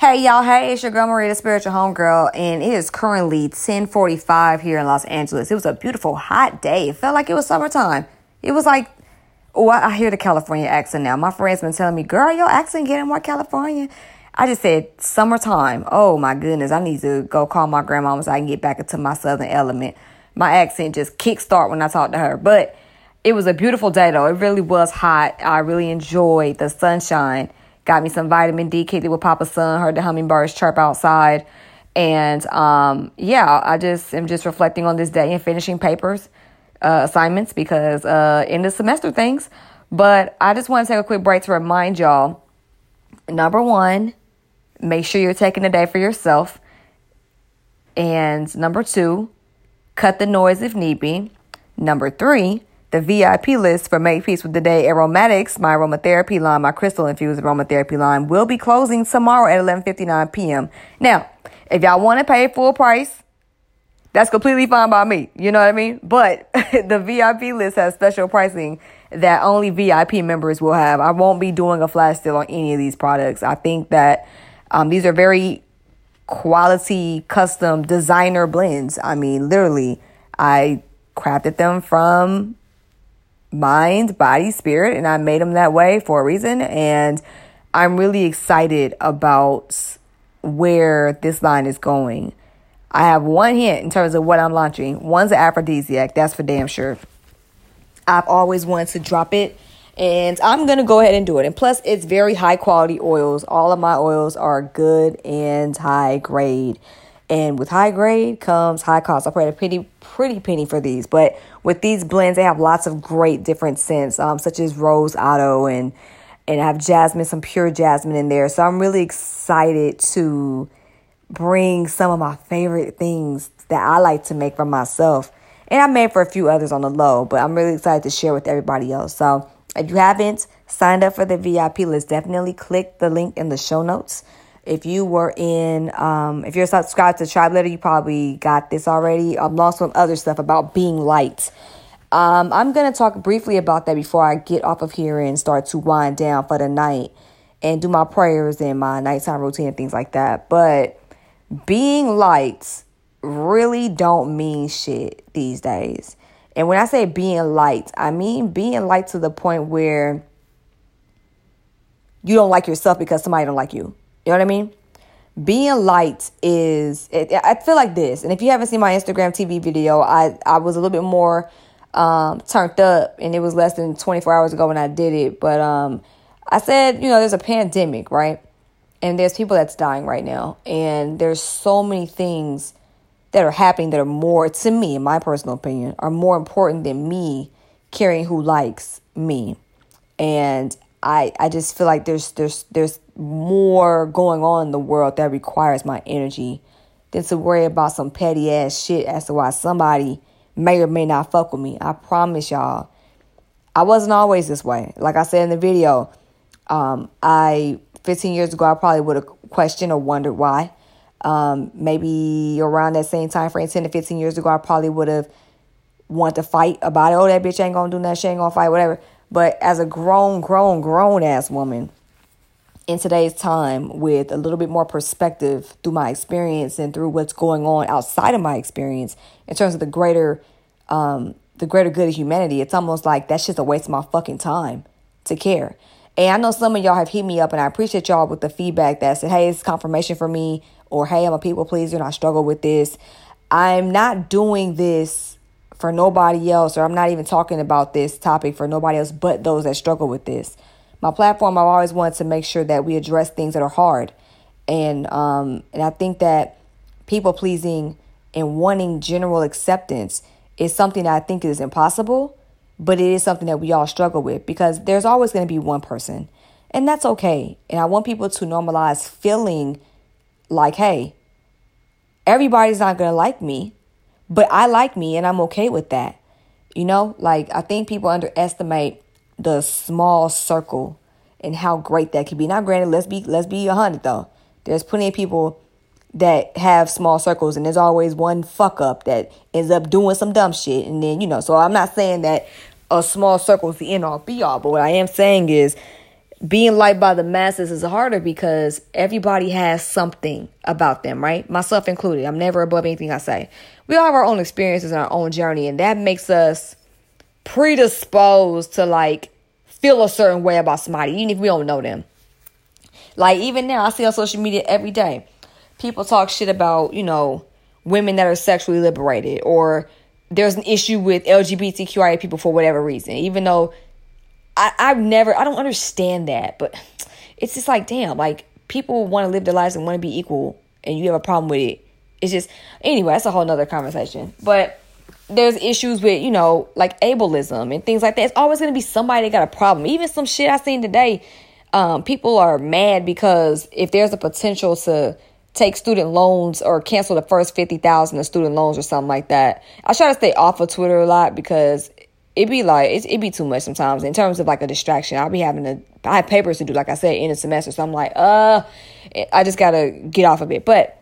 Hey y'all, hey, it's your girl Maria, the spiritual homegirl, and it is currently 1045 here in Los Angeles. It was a beautiful hot day. It felt like it was summertime. It was like, oh, I hear the California accent now. My friends been telling me, girl, your accent getting more California. I just said summertime. Oh my goodness, I need to go call my grandma so I can get back into my southern element. My accent just kickstart when I talk to her. But it was a beautiful day though. It really was hot. I really enjoyed the sunshine. Got me some vitamin D, kicked it with Papa Sun, heard the hummingbirds chirp outside. And um, yeah, I just am just reflecting on this day and finishing papers, uh, assignments because uh, in the semester things. But I just want to take a quick break to remind y'all number one, Make sure you're taking a day for yourself. And number two, cut the noise if need be. Number three, the VIP list for Make Peace with the Day Aromatics, my aromatherapy line, my crystal infused aromatherapy line, will be closing tomorrow at 11:59 p.m. Now, if y'all want to pay full price, that's completely fine by me. You know what I mean? But the VIP list has special pricing that only VIP members will have. I won't be doing a flash sale on any of these products. I think that um, these are very quality, custom designer blends. I mean, literally, I crafted them from mind, body, spirit, and I made them that way for a reason. And I'm really excited about where this line is going. I have one hint in terms of what I'm launching. One's an aphrodisiac, that's for damn sure. I've always wanted to drop it and I'm to go ahead and do it. And plus, it's very high quality oils. All of my oils are good and high grade. And with high grade comes high cost. I paid a pretty, pretty penny for these. But with these blends, they have lots of great different scents, um, such as Rose Otto and and I have jasmine, some pure jasmine in there. So I'm really excited to bring some of my favorite things that I like to make for myself. And I made for a few others on the low, but I'm really excited to share with everybody else. So if you haven't signed up for the VIP list, definitely click the link in the show notes. If you were in, um, if you're subscribed to Tribe Letter, you probably got this already. I'm lost some other stuff about being light. Um, I'm going to talk briefly about that before I get off of here and start to wind down for the night and do my prayers and my nighttime routine and things like that. But being light really don't mean shit these days. And when I say being light, I mean being light to the point where you don't like yourself because somebody don't like you. You know what I mean? Being light is it, I feel like this. And if you haven't seen my Instagram TV video, I I was a little bit more um, turned up and it was less than 24 hours ago when I did it, but um, I said, you know, there's a pandemic, right? And there's people that's dying right now. And there's so many things that are happening that are more, to me, in my personal opinion, are more important than me caring who likes me. And I I just feel like there's there's there's more going on in the world that requires my energy than to worry about some petty ass shit as to why somebody may or may not fuck with me. I promise y'all. I wasn't always this way. Like I said in the video, um, I 15 years ago I probably would have questioned or wondered why. Um, maybe around that same time frame, 10 to 15 years ago, I probably would have wanted to fight about it. Oh, that bitch ain't gonna do nothing, she ain't gonna fight, whatever. But as a grown, grown, grown ass woman in today's time with a little bit more perspective through my experience and through what's going on outside of my experience in terms of the greater um, the greater good of humanity, it's almost like that's just a waste of my fucking time to care. And I know some of y'all have hit me up, and I appreciate y'all with the feedback that said, hey, it's confirmation for me or hey, I'm a people pleaser and I struggle with this. I'm not doing this for nobody else, or I'm not even talking about this topic for nobody else but those that struggle with this. My platform, I've always wanted to make sure that we address things that are hard. And um, and I think that people pleasing and wanting general acceptance is something that I think is impossible, but it is something that we all struggle with because there's always going to be one person. And that's okay. And I want people to normalize feeling like, hey, everybody's not going to like me, but I like me and I'm okay with that. You know, like I think people underestimate the small circle and how great that can be. Now, granted, let's be let's be a hundred though. There's plenty of people that have small circles, and there's always one fuck up that ends up doing some dumb shit, and then you know. So I'm not saying that a small circle is the end all be all, but what I am saying is being liked by the masses is harder because everybody has something about them, right? Myself included. I'm never above anything I say. We all have our own experiences and our own journey, and that makes us predisposed to like feel a certain way about somebody, even if we don't know them. Like even now, I see on social media every day, people talk shit about, you know, women that are sexually liberated or there's an issue with LGBTQIA people for whatever reason, even though I, I've never, I don't understand that, but it's just like, damn, like people want to live their lives and want to be equal, and you have a problem with it. It's just, anyway, that's a whole nother conversation. But there's issues with, you know, like ableism and things like that. It's always going to be somebody that got a problem. Even some shit I seen today, um, people are mad because if there's a potential to take student loans or cancel the first 50,000 of student loans or something like that. I try to stay off of Twitter a lot because it be like it it be too much sometimes in terms of like a distraction. I'll be having to I have papers to do, like I said, in a semester. So I'm like, uh, I just gotta get off of it. But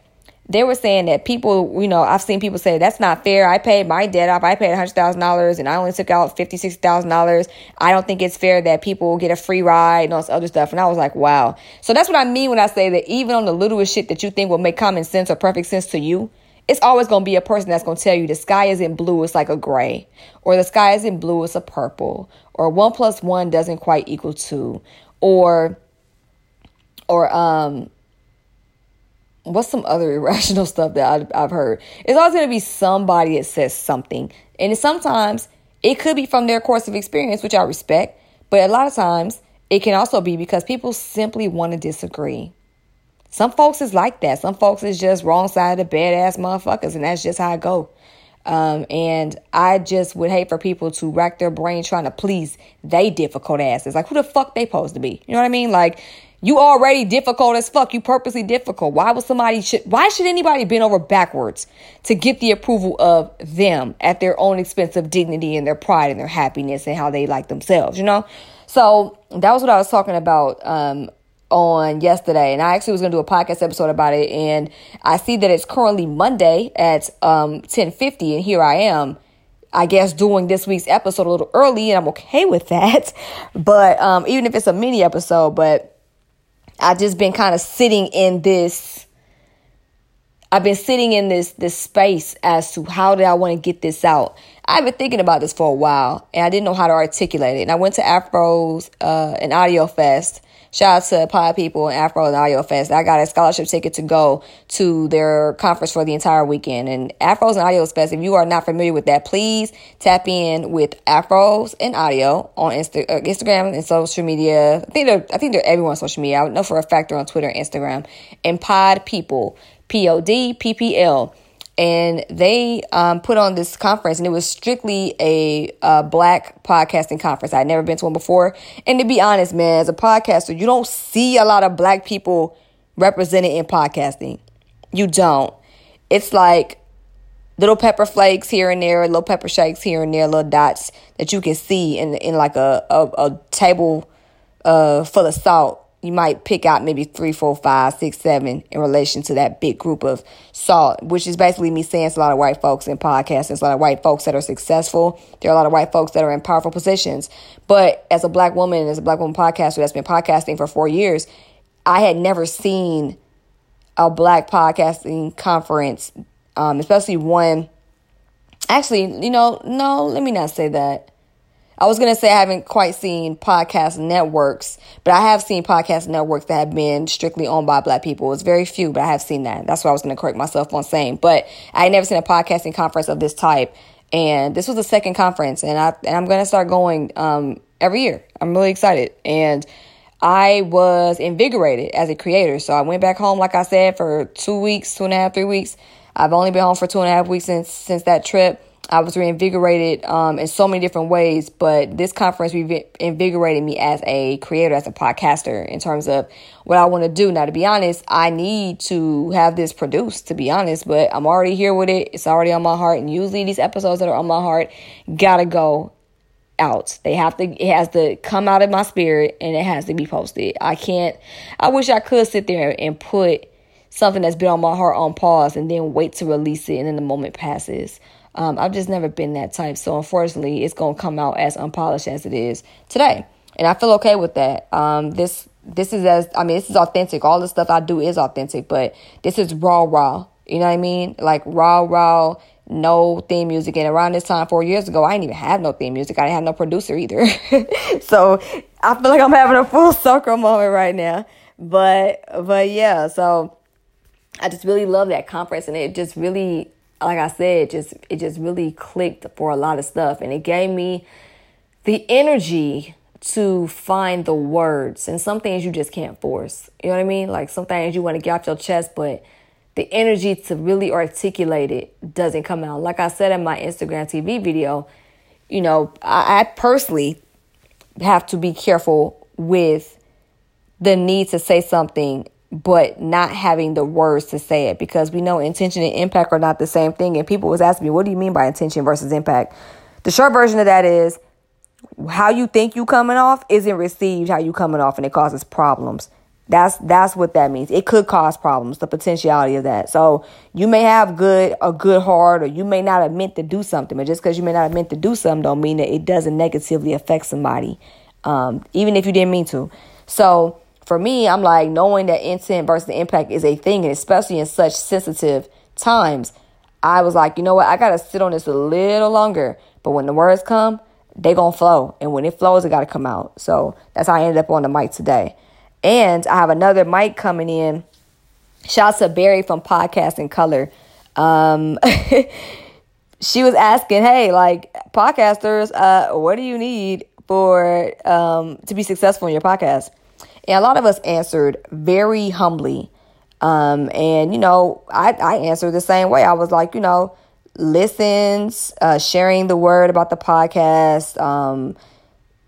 they were saying that people, you know, I've seen people say that's not fair. I paid my debt off. I paid hundred thousand dollars, and I only took out fifty six thousand dollars. I don't think it's fair that people get a free ride and all this other stuff. And I was like, wow. So that's what I mean when I say that even on the littlest shit that you think will make common sense or perfect sense to you, it's always going to be a person that's going to tell you the sky isn't blue, it's like a gray, or the sky isn't blue, it's a purple, or one plus one doesn't quite equal two, or, or, um, what's some other irrational stuff that I've, I've heard? It's always going to be somebody that says something. And sometimes it could be from their course of experience, which I respect, but a lot of times it can also be because people simply want to disagree. Some folks is like that. Some folks is just wrong side of the bed ass motherfuckers, and that's just how I go. Um, and I just would hate for people to rack their brain trying to please they difficult asses. Like who the fuck they supposed to be? You know what I mean? Like you already difficult as fuck. You purposely difficult. Why would somebody should why should anybody bend over backwards to get the approval of them at their own expense of dignity and their pride and their happiness and how they like themselves, you know? So that was what I was talking about um, on yesterday and I actually was going to do a podcast episode about it and I see that it's currently Monday at um 10:50 and here I am I guess doing this week's episode a little early and I'm okay with that. But um even if it's a mini episode but I just been kind of sitting in this I've been sitting in this this space as to how did I want to get this out. I've been thinking about this for a while and I didn't know how to articulate it. And I went to Afro's uh an audio fest Shout out to Pod People and Afro and Audio Fest. I got a scholarship ticket to go to their conference for the entire weekend. And Afros and Audio Fest, if you are not familiar with that, please tap in with Afros and Audio on Insta- uh, Instagram and social media. I think they're, I think they're everywhere on social media. I know for a fact they're on Twitter and Instagram. And Pod People, P O D P P L. And they um, put on this conference and it was strictly a, a black podcasting conference. I'd never been to one before. And to be honest man as a podcaster you don't see a lot of black people represented in podcasting. You don't. It's like little pepper flakes here and there little pepper shakes here and there little dots that you can see in in like a, a, a table uh, full of salt you might pick out maybe three, four, five, six, seven in relation to that big group of salt, which is basically me saying it's a lot of white folks in podcasts. It's a lot of white folks that are successful. There are a lot of white folks that are in powerful positions. But as a black woman, as a black woman podcaster that's been podcasting for four years, I had never seen a black podcasting conference, um, especially one. Actually, you know, no, let me not say that. I was going to say I haven't quite seen podcast networks, but I have seen podcast networks that have been strictly owned by black people. It's very few, but I have seen that. That's what I was going to correct myself on saying. But I never seen a podcasting conference of this type. And this was the second conference, and I and I'm going to start going um, every year. I'm really excited, and I was invigorated as a creator. So I went back home, like I said, for two weeks, two and a half, three weeks. I've only been home for two and a half weeks since since that trip I was reinvigorated um, in so many different ways, but this conference reinvigorated me as a creator, as a podcaster, in terms of what I want to do. Now, to be honest, I need to have this produced, to be honest, but I'm already here with it. It's already on my heart, and usually these episodes that are on my heart gotta go out. They have to, it has to come out of my spirit and it has to be posted. I can't, I wish I could sit there and put something that's been on my heart on pause and then wait to release it and then the moment passes. Um, I've just never been that type. So unfortunately, it's going to come out as unpolished as it is today. and I feel okay with that. Um, this this is as I mean, this is authentic. All the stuff I do is authentic, but this is raw, raw. You know what I mean? Like raw, raw, no theme music. And around this time, four years ago, I didn't even have no theme music. I didn't have no producer either. so I feel like I'm having a full circle moment right now. But but yeah, so I just really love that conference, and it just really, like I said, just it just really clicked for a lot of stuff, and it gave me the energy to find the words. And some things you just can't force. You know what I mean? Like some things you want to get off your chest, but the energy to really articulate it doesn't come out. Like I said in my Instagram TV video, you know, I, I personally have to be careful with the need to say something but not having the words to say it because we know intention and impact are not the same thing and people was asking me what do you mean by intention versus impact the short version of that is how you think you coming off isn't received how you coming off and it causes problems that's that's what that means. It could cause problems, the potentiality of that. So you may have good a good heart or you may not have meant to do something, but just because you may not have meant to do something don't mean that it doesn't negatively affect somebody. Um, even if you didn't mean to. So for me, I'm like knowing that intent versus impact is a thing, and especially in such sensitive times, I was like, you know what, I gotta sit on this a little longer. But when the words come, they gonna flow. And when it flows, it gotta come out. So that's how I ended up on the mic today. And I have another mic coming in. Shout out to Barry from Podcast in Color. Um, she was asking, hey, like podcasters, uh, what do you need for um, to be successful in your podcast? And a lot of us answered very humbly. Um, and you know, I, I answered the same way. I was like, you know, listens, uh, sharing the word about the podcast, um,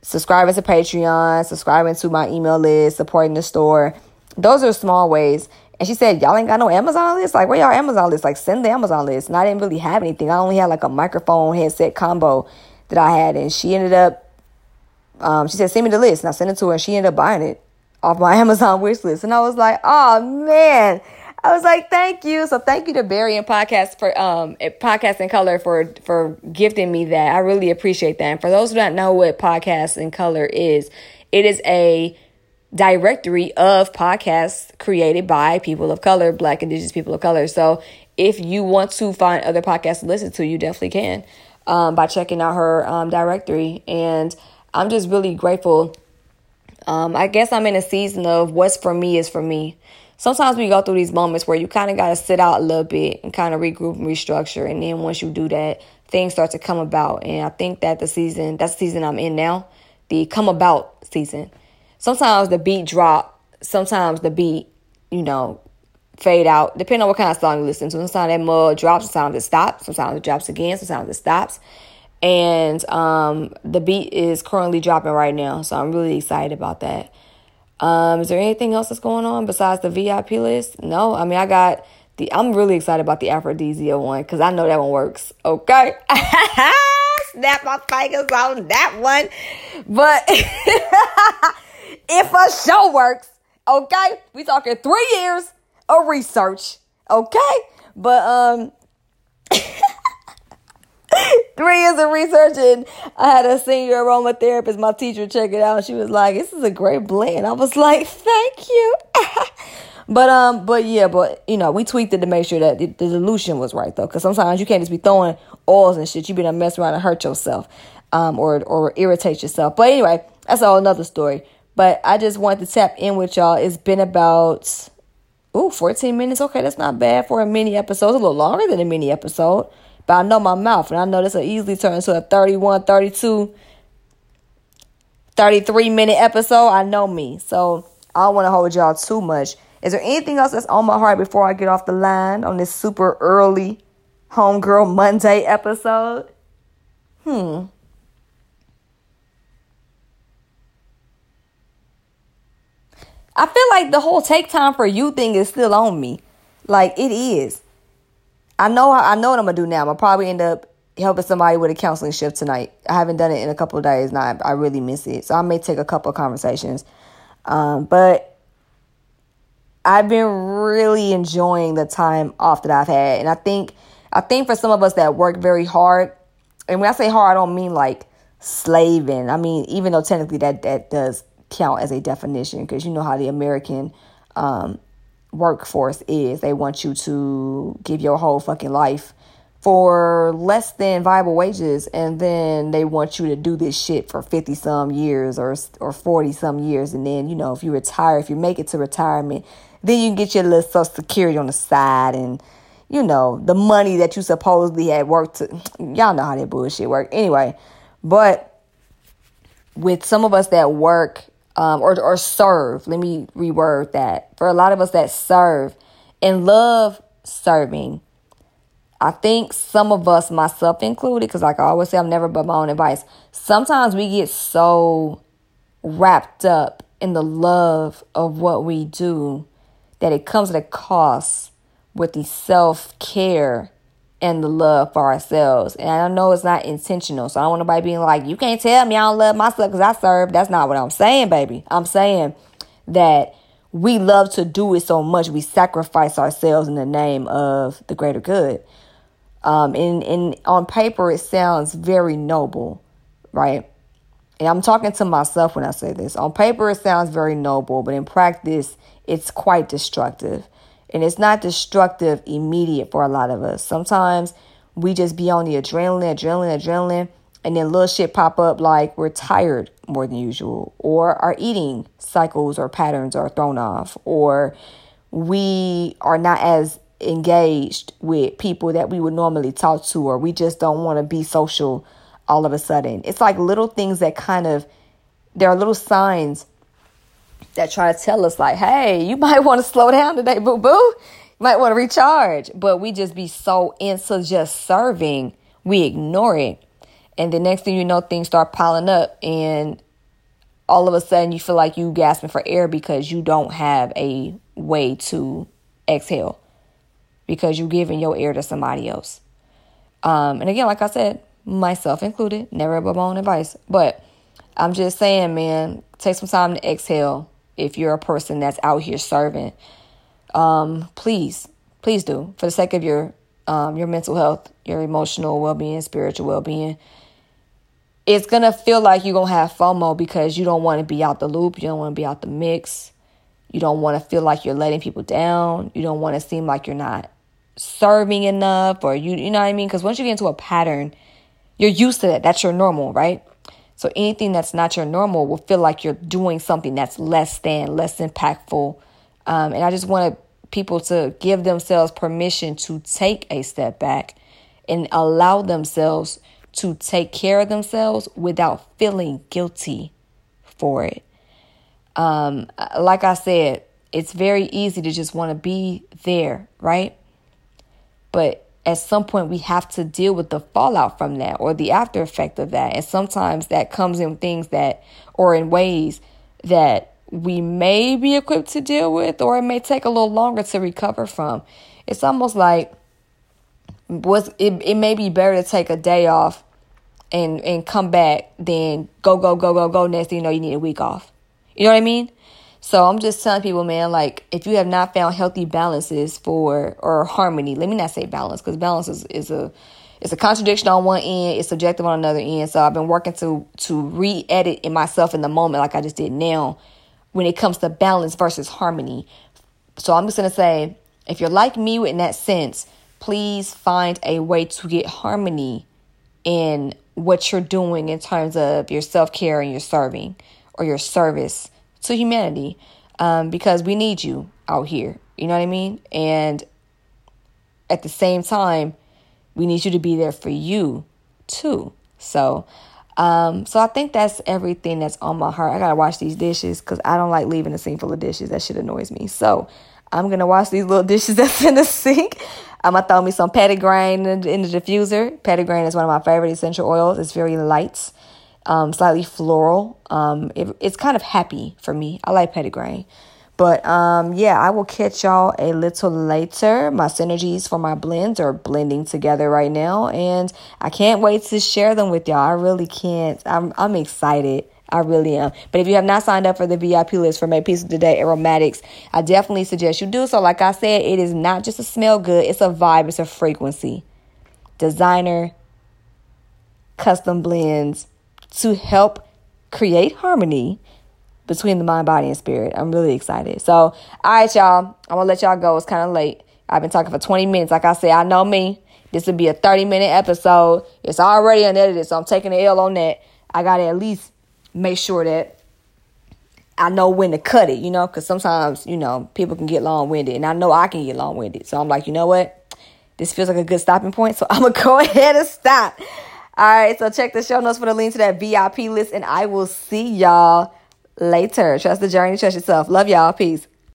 subscribing to Patreon, subscribing to my email list, supporting the store. Those are small ways. And she said, Y'all ain't got no Amazon list? Like, where y'all Amazon list? Like, send the Amazon list. And I didn't really have anything. I only had like a microphone headset combo that I had. And she ended up, um, she said, Send me the list. And I sent it to her. And she ended up buying it off my Amazon wish list. And I was like, Oh, man. I was like, thank you. So thank you to Barry and Podcast for um Podcast in Color for for gifting me that. I really appreciate that. And for those who don't know what Podcast in Color is, it is a directory of podcasts created by people of color, black indigenous people of color. So if you want to find other podcasts to listen to, you definitely can um, by checking out her um, directory. And I'm just really grateful. Um, I guess I'm in a season of what's for me is for me sometimes we go through these moments where you kind of got to sit out a little bit and kind of regroup and restructure. And then once you do that, things start to come about. And I think that the season, that's the season I'm in now, the come about season. Sometimes the beat drop, sometimes the beat, you know, fade out, depending on what kind of song you listen to. Sometimes that mud drops, sometimes it stops, sometimes it drops again, sometimes it stops. And um, the beat is currently dropping right now, so I'm really excited about that. Um, is there anything else that's going on besides the VIP list? No, I mean I got the. I'm really excited about the aphrodisia one because I know that one works. Okay, snap my fingers on that one, but if a show works, okay, we talking three years of research. Okay, but um. Three years of research and I had a senior aromatherapist, my teacher, check it out. She was like, This is a great blend. I was like, Thank you. but um, but yeah, but you know, we tweaked it to make sure that the, the dilution was right though. Cause sometimes you can't just be throwing oils and shit. You be to mess around and hurt yourself. Um, or or irritate yourself. But anyway, that's all another story. But I just wanted to tap in with y'all. It's been about ooh, 14 minutes. Okay, that's not bad for a mini episode. It's a little longer than a mini episode. But I know my mouth, and I know this will easily turn into a 31, 32, 33 minute episode. I know me. So I don't want to hold y'all too much. Is there anything else that's on my heart before I get off the line on this super early Homegirl Monday episode? Hmm. I feel like the whole take time for you thing is still on me. Like it is. I know I know what I'm gonna do now. I'm gonna probably end up helping somebody with a counseling shift tonight. I haven't done it in a couple of days now. I, I really miss it. So I may take a couple of conversations. Um, but I've been really enjoying the time off that I've had. And I think I think for some of us that work very hard, and when I say hard, I don't mean like slaving. I mean, even though technically that, that does count as a definition because you know how the American um, workforce is. They want you to give your whole fucking life for less than viable wages and then they want you to do this shit for 50 some years or or 40 some years and then you know if you retire if you make it to retirement then you can get your little social security on the side and you know the money that you supposedly had worked to y'all know how that bullshit work anyway but with some of us that work um, or, or serve let me reword that for a lot of us that serve and love serving I think some of us, myself included, because like I always say, I'm never but my own advice. Sometimes we get so wrapped up in the love of what we do that it comes at a cost with the self care and the love for ourselves. And I know it's not intentional. So I don't want nobody being like, you can't tell me I don't love myself because I serve. That's not what I'm saying, baby. I'm saying that we love to do it so much we sacrifice ourselves in the name of the greater good. Um, and, and on paper, it sounds very noble, right? And I'm talking to myself when I say this. On paper, it sounds very noble, but in practice, it's quite destructive. And it's not destructive immediate for a lot of us. Sometimes we just be on the adrenaline, adrenaline, adrenaline, and then little shit pop up like we're tired more than usual, or our eating cycles or patterns are thrown off, or we are not as engaged with people that we would normally talk to, or we just don't want to be social all of a sudden. It's like little things that kind of, there are little signs that try to tell us, like, hey, you might want to slow down today, boo boo. You might want to recharge. But we just be so into just serving, we ignore it. And the next thing you know, things start piling up, and all of a sudden you feel like you gasping for air because you don't have a way to exhale because you're giving your air to somebody else. Um, and again, like I said, myself included, never my own advice. But I'm just saying, man, take some time to exhale if you're a person that's out here serving. Um, please, please do for the sake of your um, your mental health, your emotional well being, spiritual well being. It's gonna feel like you're gonna have FOMO because you don't want to be out the loop, you don't want to be out the mix, you don't want to feel like you're letting people down, you don't want to seem like you're not serving enough or you you know what I mean? Because once you get into a pattern, you're used to that. That's your normal, right? So anything that's not your normal will feel like you're doing something that's less than, less impactful. Um, and I just wanted people to give themselves permission to take a step back and allow themselves to take care of themselves without feeling guilty for it. Um, like I said, it's very easy to just want to be there, right? But at some point, we have to deal with the fallout from that or the after effect of that. And sometimes that comes in things that, or in ways that we may be equipped to deal with, or it may take a little longer to recover from. It's almost like was it, it may be better to take a day off and and come back than go go go go go next thing you know you need a week off. You know what I mean? So I'm just telling people, man, like if you have not found healthy balances for or harmony, let me not say balance because balance is, is a it's a contradiction on one end, it's subjective on another end. So I've been working to to re-edit in myself in the moment, like I just did now, when it comes to balance versus harmony. So I'm just gonna say, if you're like me in that sense, please find a way to get harmony in what you're doing in terms of your self care and your serving or your service to humanity um, because we need you out here. You know what I mean? And at the same time, we need you to be there for you too. So, um, so I think that's everything that's on my heart. I gotta wash these dishes because I don't like leaving a sink full of dishes. That shit annoys me. So I'm gonna wash these little dishes that's in the sink. I'm gonna throw me some petitgrain in, in the diffuser. Petitgrain is one of my favorite essential oils. It's very light um, slightly floral. Um, it, it's kind of happy for me. I like petitgrain. But um, yeah, I will catch y'all a little later. My synergies for my blends are blending together right now, and I can't wait to share them with y'all. I really can't. I'm I'm excited. I really am. But if you have not signed up for the VIP list for Make Peace of the Day Aromatics, I definitely suggest you do so. Like I said, it is not just a smell good, it's a vibe, it's a frequency. Designer, custom blends, to help create harmony between the mind, body, and spirit. I'm really excited. So, all right, y'all. I'm gonna let y'all go. It's kind of late. I've been talking for 20 minutes. Like I said, I know me. This would be a 30 minute episode. It's already unedited, so I'm taking the L on that. I gotta at least make sure that I know when to cut it, you know, because sometimes, you know, people can get long winded, and I know I can get long winded. So I'm like, you know what? This feels like a good stopping point, so I'm gonna go ahead and stop. All right, so check the show notes for the link to that VIP list, and I will see y'all later. Trust the journey, trust yourself. Love y'all. Peace.